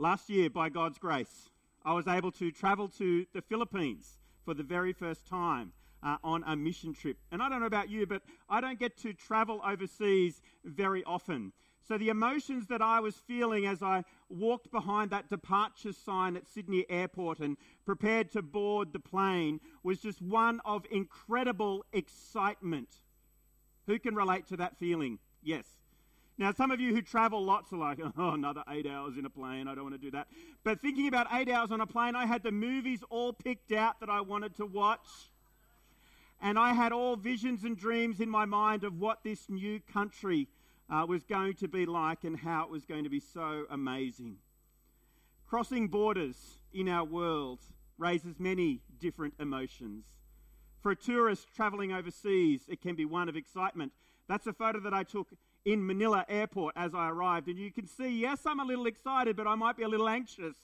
Last year, by God's grace, I was able to travel to the Philippines for the very first time uh, on a mission trip. And I don't know about you, but I don't get to travel overseas very often. So the emotions that I was feeling as I walked behind that departure sign at Sydney Airport and prepared to board the plane was just one of incredible excitement. Who can relate to that feeling? Yes. Now, some of you who travel lots are like, oh, another eight hours in a plane. I don't want to do that. But thinking about eight hours on a plane, I had the movies all picked out that I wanted to watch. And I had all visions and dreams in my mind of what this new country uh, was going to be like and how it was going to be so amazing. Crossing borders in our world raises many different emotions. For a tourist traveling overseas, it can be one of excitement. That's a photo that I took in Manila airport as I arrived. And you can see, yes, I'm a little excited, but I might be a little anxious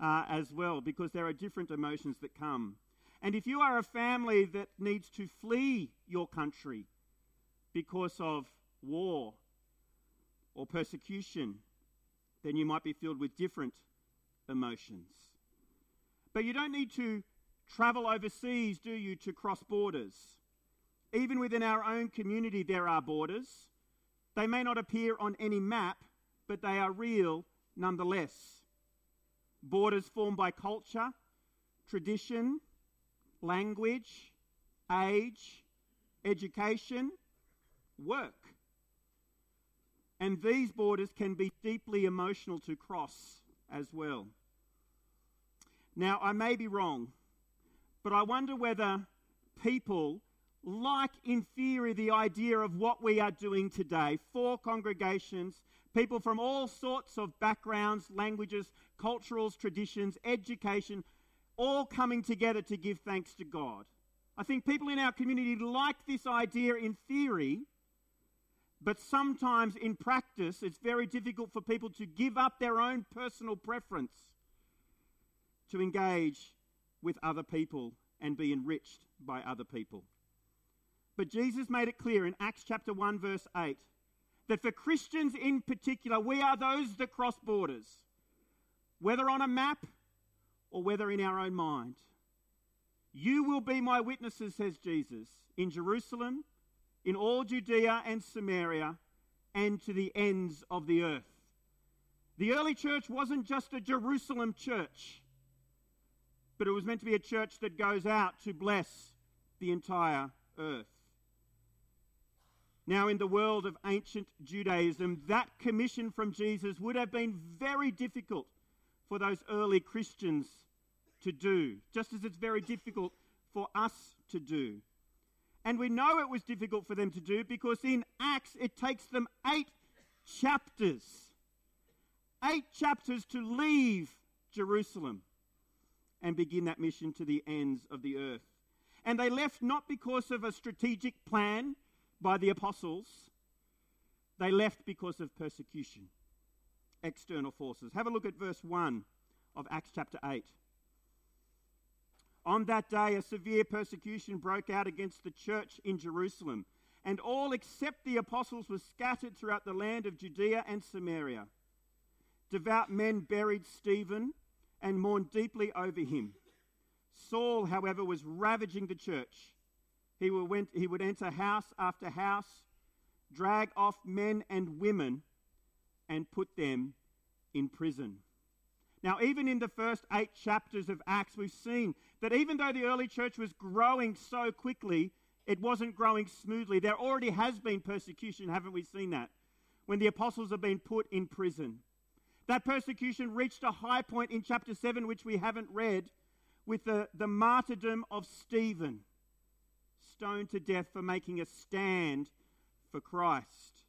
uh, as well because there are different emotions that come. And if you are a family that needs to flee your country because of war or persecution, then you might be filled with different emotions. But you don't need to travel overseas, do you, to cross borders? Even within our own community, there are borders. They may not appear on any map, but they are real nonetheless. Borders formed by culture, tradition, language, age, education, work. And these borders can be deeply emotional to cross as well. Now, I may be wrong, but I wonder whether people like, in theory, the idea of what we are doing today. Four congregations, people from all sorts of backgrounds, languages, cultures, traditions, education, all coming together to give thanks to God. I think people in our community like this idea in theory, but sometimes in practice, it's very difficult for people to give up their own personal preference to engage with other people and be enriched by other people. But Jesus made it clear in Acts chapter 1, verse 8, that for Christians in particular, we are those that cross borders, whether on a map or whether in our own mind. You will be my witnesses, says Jesus, in Jerusalem, in all Judea and Samaria, and to the ends of the earth. The early church wasn't just a Jerusalem church, but it was meant to be a church that goes out to bless the entire earth. Now, in the world of ancient Judaism, that commission from Jesus would have been very difficult for those early Christians to do, just as it's very difficult for us to do. And we know it was difficult for them to do because in Acts it takes them eight chapters, eight chapters to leave Jerusalem and begin that mission to the ends of the earth. And they left not because of a strategic plan by the apostles, they left because of persecution, external forces. Have a look at verse 1 of Acts chapter 8. On that day, a severe persecution broke out against the church in Jerusalem, and all except the apostles were scattered throughout the land of Judea and Samaria. Devout men buried Stephen and mourned deeply over him. Saul, however, was ravaging the church he would, went, he would enter house after house, drag off men and women, and put them in prison. Now, even in the first eight chapters of Acts, we've seen that even though the early church was growing so quickly, it wasn't growing smoothly. There already has been persecution, haven't we seen that? When the apostles have been put in prison. That persecution reached a high point in chapter 7, which we haven't read, with the, the martyrdom of Stephen stoned to death for making a stand for Christ.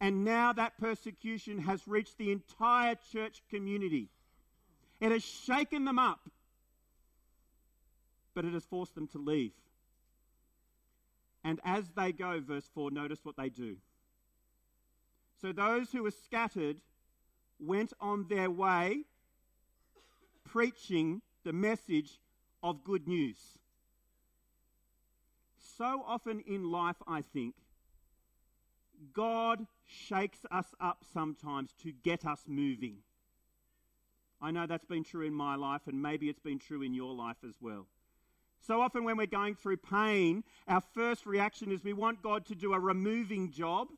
And now that persecution has reached the entire church community. It has shaken them up, but it has forced them to leave. And as they go, verse 4, notice what they do. So those who were scattered went on their way preaching the message of good news so often in life, I think, God shakes us up sometimes to get us moving. I know that's been true in my life, and maybe it's been true in your life as well. So often, when we're going through pain, our first reaction is we want God to do a removing job.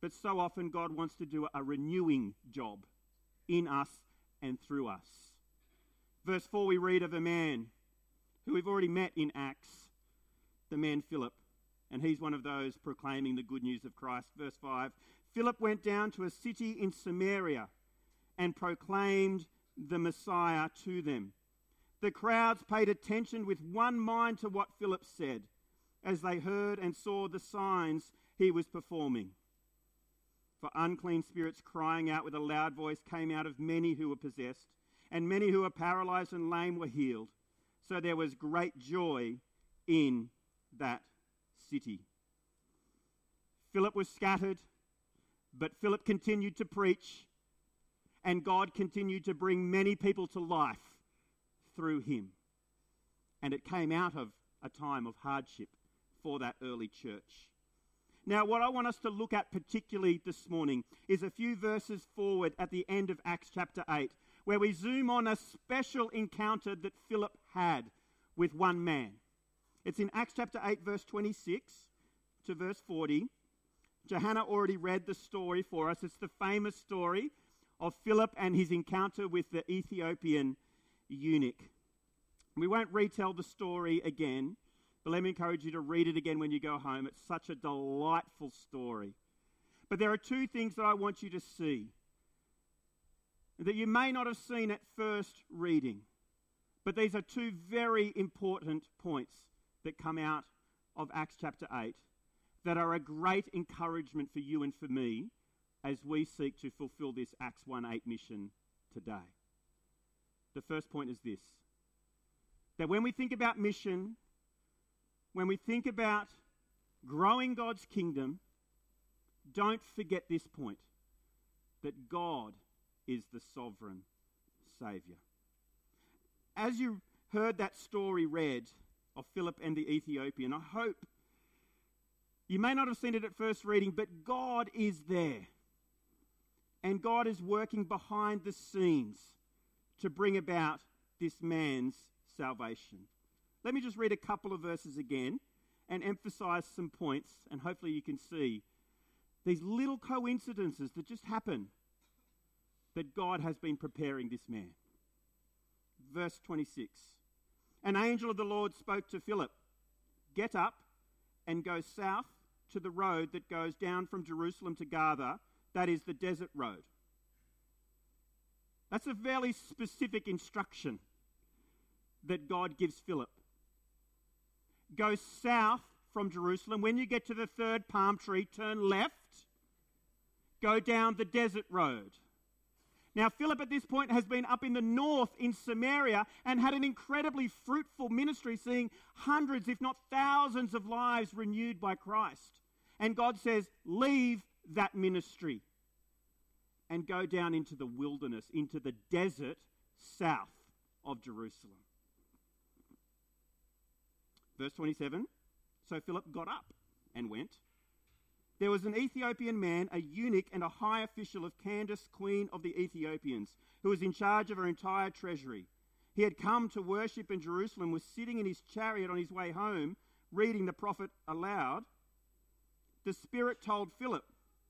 But so often, God wants to do a renewing job in us and through us. Verse 4, we read of a man who we've already met in Acts, the man Philip. And he's one of those proclaiming the good news of Christ. Verse 5 Philip went down to a city in Samaria and proclaimed the Messiah to them. The crowds paid attention with one mind to what Philip said as they heard and saw the signs he was performing. For unclean spirits crying out with a loud voice came out of many who were possessed, and many who were paralyzed and lame were healed. So there was great joy in that city. Philip was scattered, but Philip continued to preach, and God continued to bring many people to life through him. And it came out of a time of hardship for that early church. Now, what I want us to look at particularly this morning is a few verses forward at the end of Acts chapter 8, where we zoom on a special encounter that Philip had with one man. It's in Acts chapter 8, verse 26 to verse 40. Johanna already read the story for us. It's the famous story of Philip and his encounter with the Ethiopian eunuch. We won't retell the story again, but let me encourage you to read it again when you go home. It's such a delightful story. But there are two things that I want you to see that you may not have seen at first reading. But these are two very important points that come out of Acts chapter 8 that are a great encouragement for you and for me as we seek to fulfill this Acts 1 8 mission today. The first point is this that when we think about mission, when we think about growing God's kingdom, don't forget this point that God is the sovereign Saviour. As you heard that story read of Philip and the Ethiopian, I hope you may not have seen it at first reading, but God is there. And God is working behind the scenes to bring about this man's salvation. Let me just read a couple of verses again and emphasize some points, and hopefully you can see these little coincidences that just happen that God has been preparing this man. Verse 26 An angel of the Lord spoke to Philip Get up and go south to the road that goes down from Jerusalem to Gaza, that is the desert road. That's a fairly specific instruction that God gives Philip. Go south from Jerusalem. When you get to the third palm tree, turn left. Go down the desert road. Now, Philip at this point has been up in the north in Samaria and had an incredibly fruitful ministry, seeing hundreds, if not thousands, of lives renewed by Christ. And God says, Leave that ministry and go down into the wilderness, into the desert south of Jerusalem. Verse 27 So Philip got up and went. There was an Ethiopian man, a eunuch, and a high official of Candace, queen of the Ethiopians, who was in charge of her entire treasury. He had come to worship in Jerusalem, was sitting in his chariot on his way home, reading the prophet aloud. The Spirit told Philip,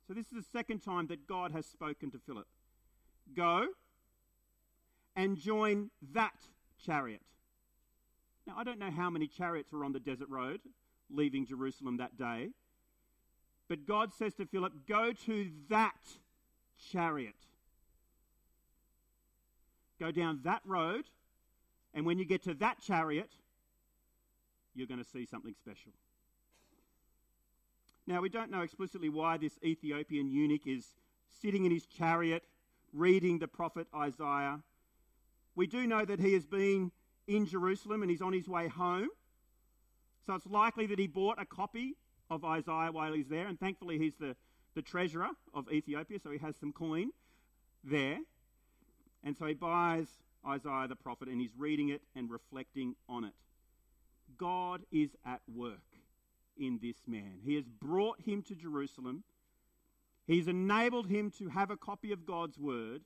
so this is the second time that God has spoken to Philip, go and join that chariot. Now, I don't know how many chariots were on the desert road leaving Jerusalem that day, but God says to Philip, Go to that chariot. Go down that road, and when you get to that chariot, you're going to see something special. Now, we don't know explicitly why this Ethiopian eunuch is sitting in his chariot reading the prophet Isaiah. We do know that he has been in Jerusalem and he's on his way home. So it's likely that he bought a copy of Isaiah while he's there, and thankfully he's the, the treasurer of Ethiopia, so he has some coin there. And so he buys Isaiah the prophet and he's reading it and reflecting on it. God is at work in this man. He has brought him to Jerusalem. He's enabled him to have a copy of God's word.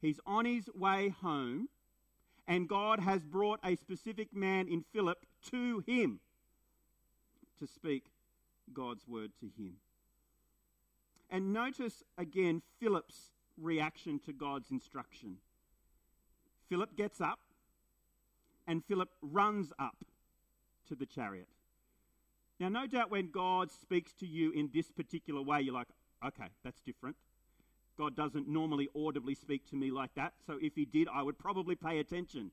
He's on his way home, and God has brought a specific man in Philip to him to speak God's word to him. And notice again Philip's reaction to God's instruction. Philip gets up, and Philip runs up to the chariot. Now, no doubt when God speaks to you in this particular way, you're like, okay, that's different. God doesn't normally audibly speak to me like that, so if he did, I would probably pay attention.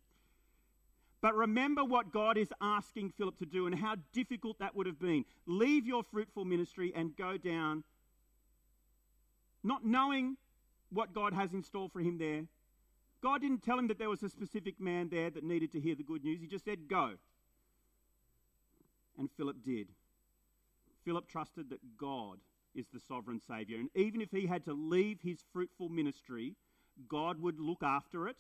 But remember what God is asking Philip to do and how difficult that would have been. Leave your fruitful ministry and go down, not knowing what God has in store for him there. God didn't tell him that there was a specific man there that needed to hear the good news. He just said, Go. And Philip did. Philip trusted that God is the sovereign Saviour. And even if he had to leave his fruitful ministry, God would look after it.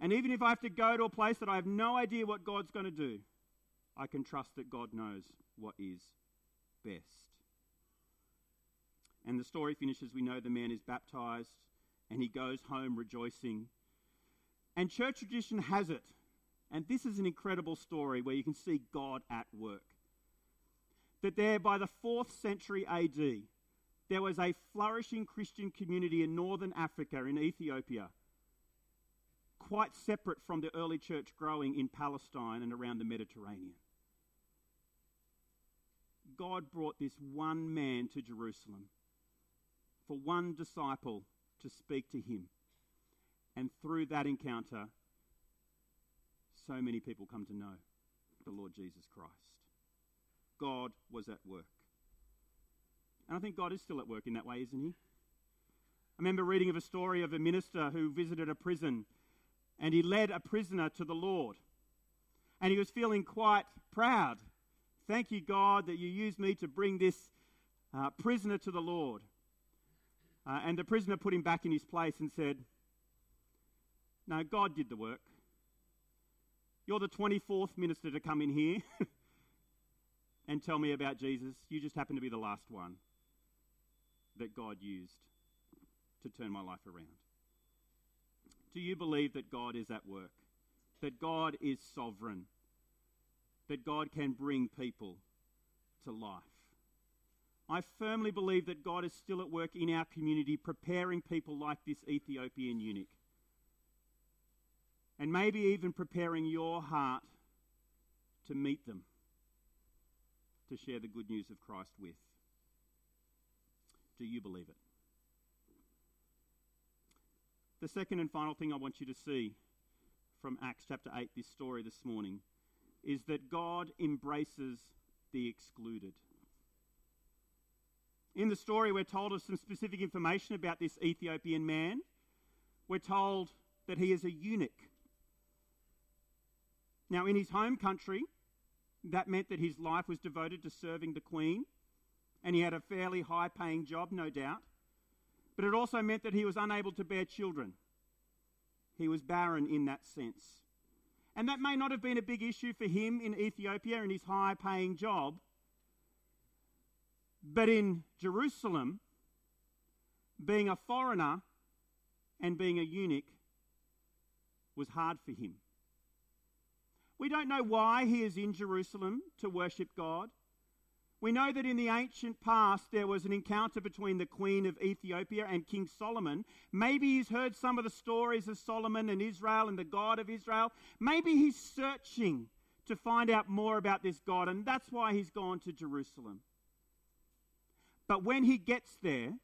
And even if I have to go to a place that I have no idea what God's going to do, I can trust that God knows what is best. And the story finishes we know the man is baptized and he goes home rejoicing. And church tradition has it, and this is an incredible story where you can see God at work that there, by the 4th century AD, there was a flourishing Christian community in northern Africa, in Ethiopia, quite separate from the early church growing in Palestine and around the Mediterranean. God brought this one man to Jerusalem for one disciple to speak to him. And through that encounter, so many people come to know the Lord Jesus Christ. God was at work. And I think God is still at work in that way, isn't He? I remember reading of a story of a minister who visited a prison and he led a prisoner to the Lord. And he was feeling quite proud. Thank you, God, that you used me to bring this uh, prisoner to the Lord. Uh, and the prisoner put him back in his place and said, No, God did the work. You're the 24th minister to come in here. and tell me about Jesus. You just happen to be the last one that God used to turn my life around. Do you believe that God is at work? That God is sovereign? That God can bring people to life? I firmly believe that God is still at work in our community, preparing people like this Ethiopian eunuch. And maybe even preparing your heart to meet them to share the good news of Christ with. Do you believe it? The second and final thing I want you to see from Acts chapter 8, this story this morning, is that God embraces the excluded. In the story, we're told of some specific information about this Ethiopian man. We're told that he is a eunuch. Now, in his home country, that meant that his life was devoted to serving the Queen, and he had a fairly high paying job, no doubt. But it also meant that he was unable to bear children. He was barren in that sense. And that may not have been a big issue for him in Ethiopia in his high paying job. But in Jerusalem, being a foreigner and being a eunuch was hard for him. We don't know why he is in Jerusalem to worship God. We know that in the ancient past there was an encounter between the Queen of Ethiopia and King Solomon. Maybe he's heard some of the stories of Solomon and Israel and the God of Israel. Maybe he's searching to find out more about this God, and that's why he's gone to Jerusalem. But when he gets there,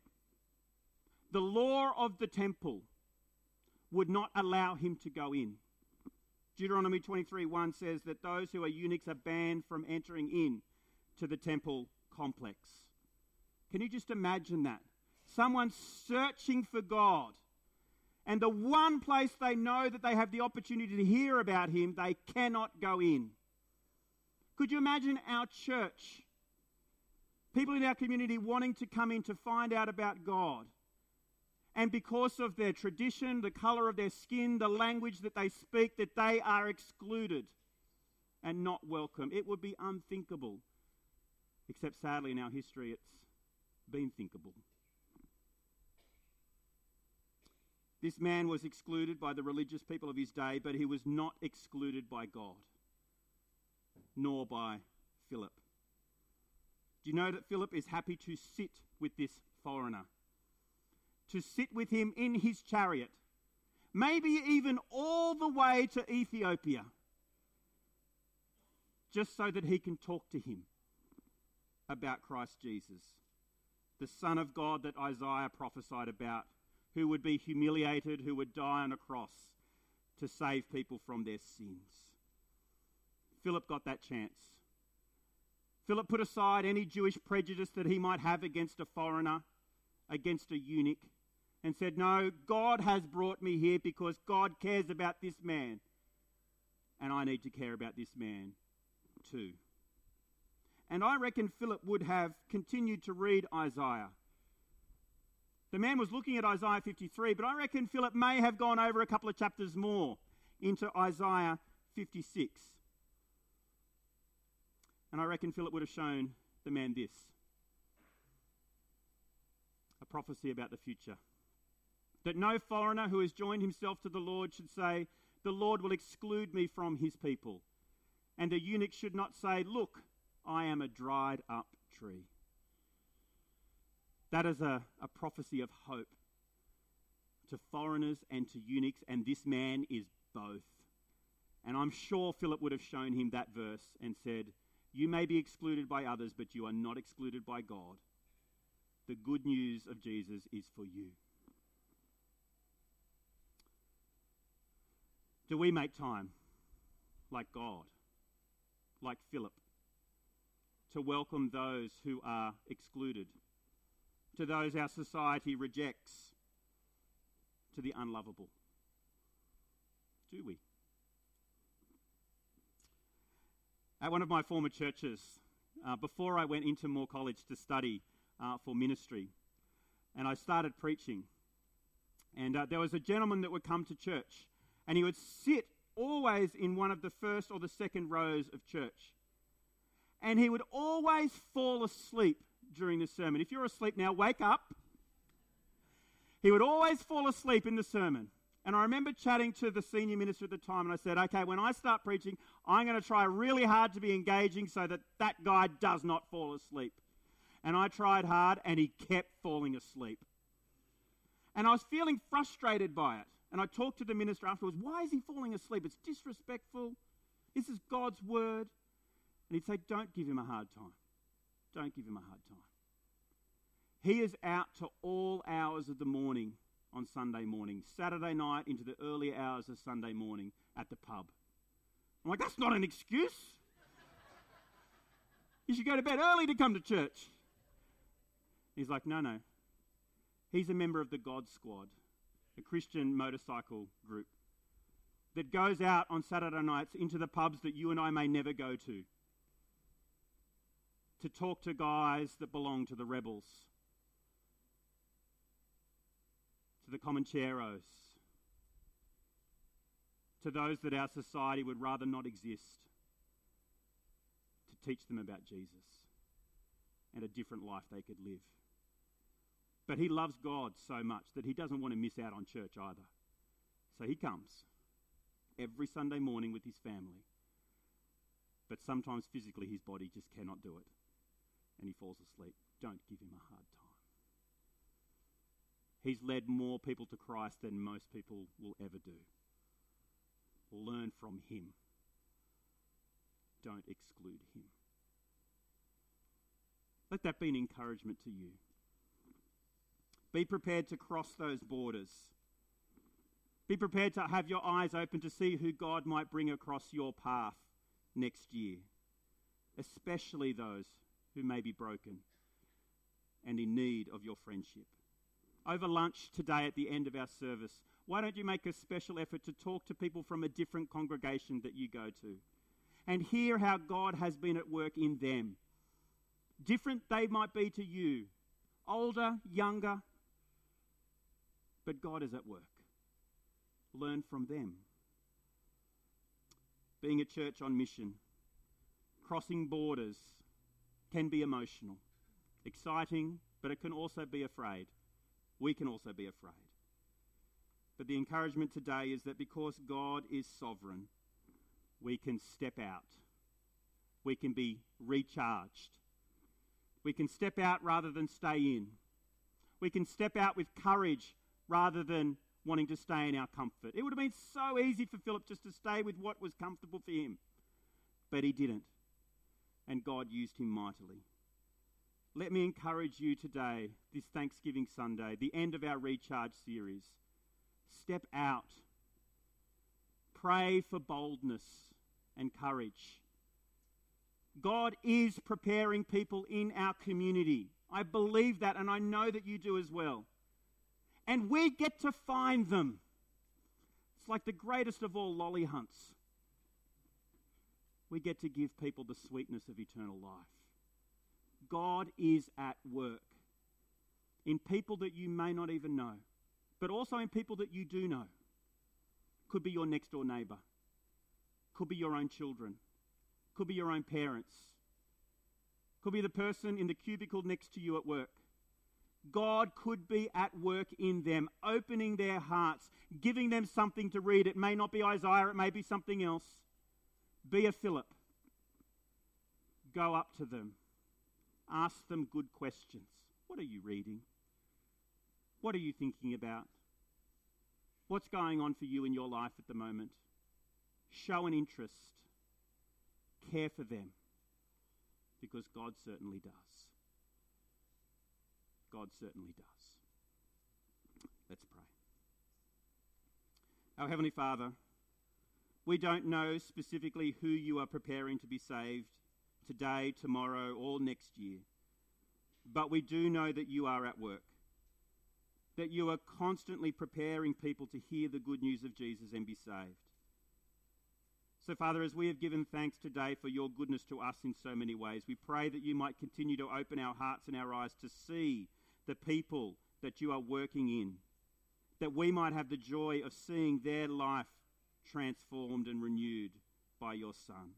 the law of the temple would not allow him to go in. Deuteronomy 23 1 says that those who are eunuchs are banned from entering in to the temple complex. Can you just imagine that? Someone searching for God. And the one place they know that they have the opportunity to hear about Him, they cannot go in. Could you imagine our church, people in our community wanting to come in to find out about God? and because of their tradition, the color of their skin, the language that they speak, that they are excluded and not welcome. It would be unthinkable. Except sadly, in our history, it's been thinkable. This man was excluded by the religious people of his day, but he was not excluded by God, nor by Philip. Do you know that Philip is happy to sit with this foreigner? To sit with him in his chariot, maybe even all the way to Ethiopia, just so that he can talk to him about Christ Jesus, the Son of God that Isaiah prophesied about, who would be humiliated, who would die on a cross to save people from their sins. Philip got that chance. Philip put aside any Jewish prejudice that he might have against a foreigner, against a eunuch, and said, No, God has brought me here because God cares about this man, and I need to care about this man too. And I reckon Philip would have continued to read Isaiah. The man was looking at Isaiah 53, but I reckon Philip may have gone over a couple of chapters more into Isaiah 56. And I reckon Philip would have shown the man this a prophecy about the future. That no foreigner who has joined himself to the Lord should say, The Lord will exclude me from his people. And the eunuch should not say, Look, I am a dried up tree. That is a, a prophecy of hope to foreigners and to eunuchs, and this man is both. And I'm sure Philip would have shown him that verse and said, You may be excluded by others, but you are not excluded by God. The good news of Jesus is for you. Do we make time like God, like Philip? To welcome those who are excluded, to those our society rejects, to the unlovable? Do we? At one of my former churches, uh, before I went into Moore College to study uh, for ministry, and I started preaching, and uh, there was a gentleman that would come to church, and he would sit always in one of the first or the second rows of church and he would always fall asleep during the sermon. If you're asleep now, wake up. He would always fall asleep in the sermon. And I remember chatting to the senior minister at the time, and I said, okay, when I start preaching, I'm going to try really hard to be engaging so that that guy does not fall asleep. And I tried hard, and he kept falling asleep. And I was feeling frustrated by it. And I talked to the minister afterwards, why is he falling asleep? It's disrespectful. This is God's word. And he'd say, Don't give him a hard time. Don't give him a hard time. He is out to all hours of the morning on Sunday morning, Saturday night into the early hours of Sunday morning at the pub. I'm like, That's not an excuse. you should go to bed early to come to church. He's like, No, no. He's a member of the God Squad, a Christian motorcycle group that goes out on Saturday nights into the pubs that you and I may never go to to talk to guys that belong to the rebels, to the Comancheros, to those that our society would rather not exist, to teach them about Jesus and a different life they could live. But he loves God so much that he doesn't want to miss out on church either. So he comes every Sunday morning with his family. But sometimes physically his body just cannot do it and he falls asleep. Don't give him a hard time. He's led more people to Christ than most people will ever do. Learn from him. Don't exclude him. Let that be an encouragement to you. Be prepared to cross those borders. Be prepared to have your eyes open to see who God might bring across your path next year, especially those who may be broken and in need of your friendship. Over lunch today at the end of our service, why don't you make a special effort to talk to people from a different congregation that you go to and hear how God has been at work in them? Different they might be to you, older, younger, but God is at work. Learn from them. Being a church on mission, crossing borders, can be emotional, exciting, but it can also be afraid. We can also be afraid. But the encouragement today is that because God is sovereign, we can step out. We can be recharged. We can step out rather than stay in. We can step out with courage rather than wanting to stay in our comfort. It would have been so easy for Philip just to stay with what was comfortable for him. But he didn't. And God used him mightily. Let me encourage you today, this Thanksgiving Sunday, the end of our Recharge series. Step out. Pray for boldness and courage. God is preparing people in our community. I believe that, and I know that you do as well. And we get to find them. It's like the greatest of all lolly hunts. We get to give people the sweetness of eternal life. God is at work in people that you may not even know, but also in people that you do know. Could be your next door neighbour, could be your own children, could be your own parents, could be the person in the cubicle next to you at work. God could be at work in them, opening their hearts, giving them something to read. It may not be Isaiah, it may be something else. Be a Philip. Go up to them. Ask them good questions. What are you reading? What are you thinking about? What's going on for you in your life at the moment? Show an interest. Care for them. Because God certainly does. God certainly does. Let's pray. Our Heavenly Father, we don't know specifically who you are preparing to be saved today, tomorrow, or next year. But we do know that you are at work, that you are constantly preparing people to hear the good news of Jesus and be saved. So, Father, as we have given thanks today for your goodness to us in so many ways, we pray that you might continue to open our hearts and our eyes to see the people that you are working in, that we might have the joy of seeing their life transformed and renewed by your Son.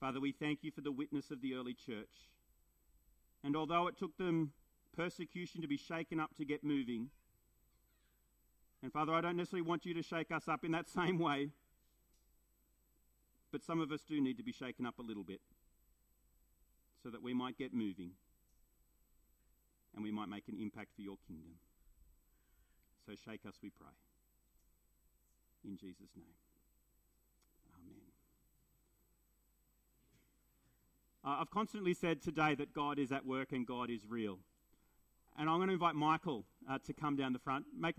Father, we thank you for the witness of the early church. And although it took them persecution to be shaken up to get moving, and Father, I don't necessarily want you to shake us up in that same way, but some of us do need to be shaken up a little bit so that we might get moving and we might make an impact for your kingdom. So shake us, we pray. In Jesus' name. Amen. Uh, I've constantly said today that God is at work and God is real. And I'm going to invite Michael uh, to come down the front. Make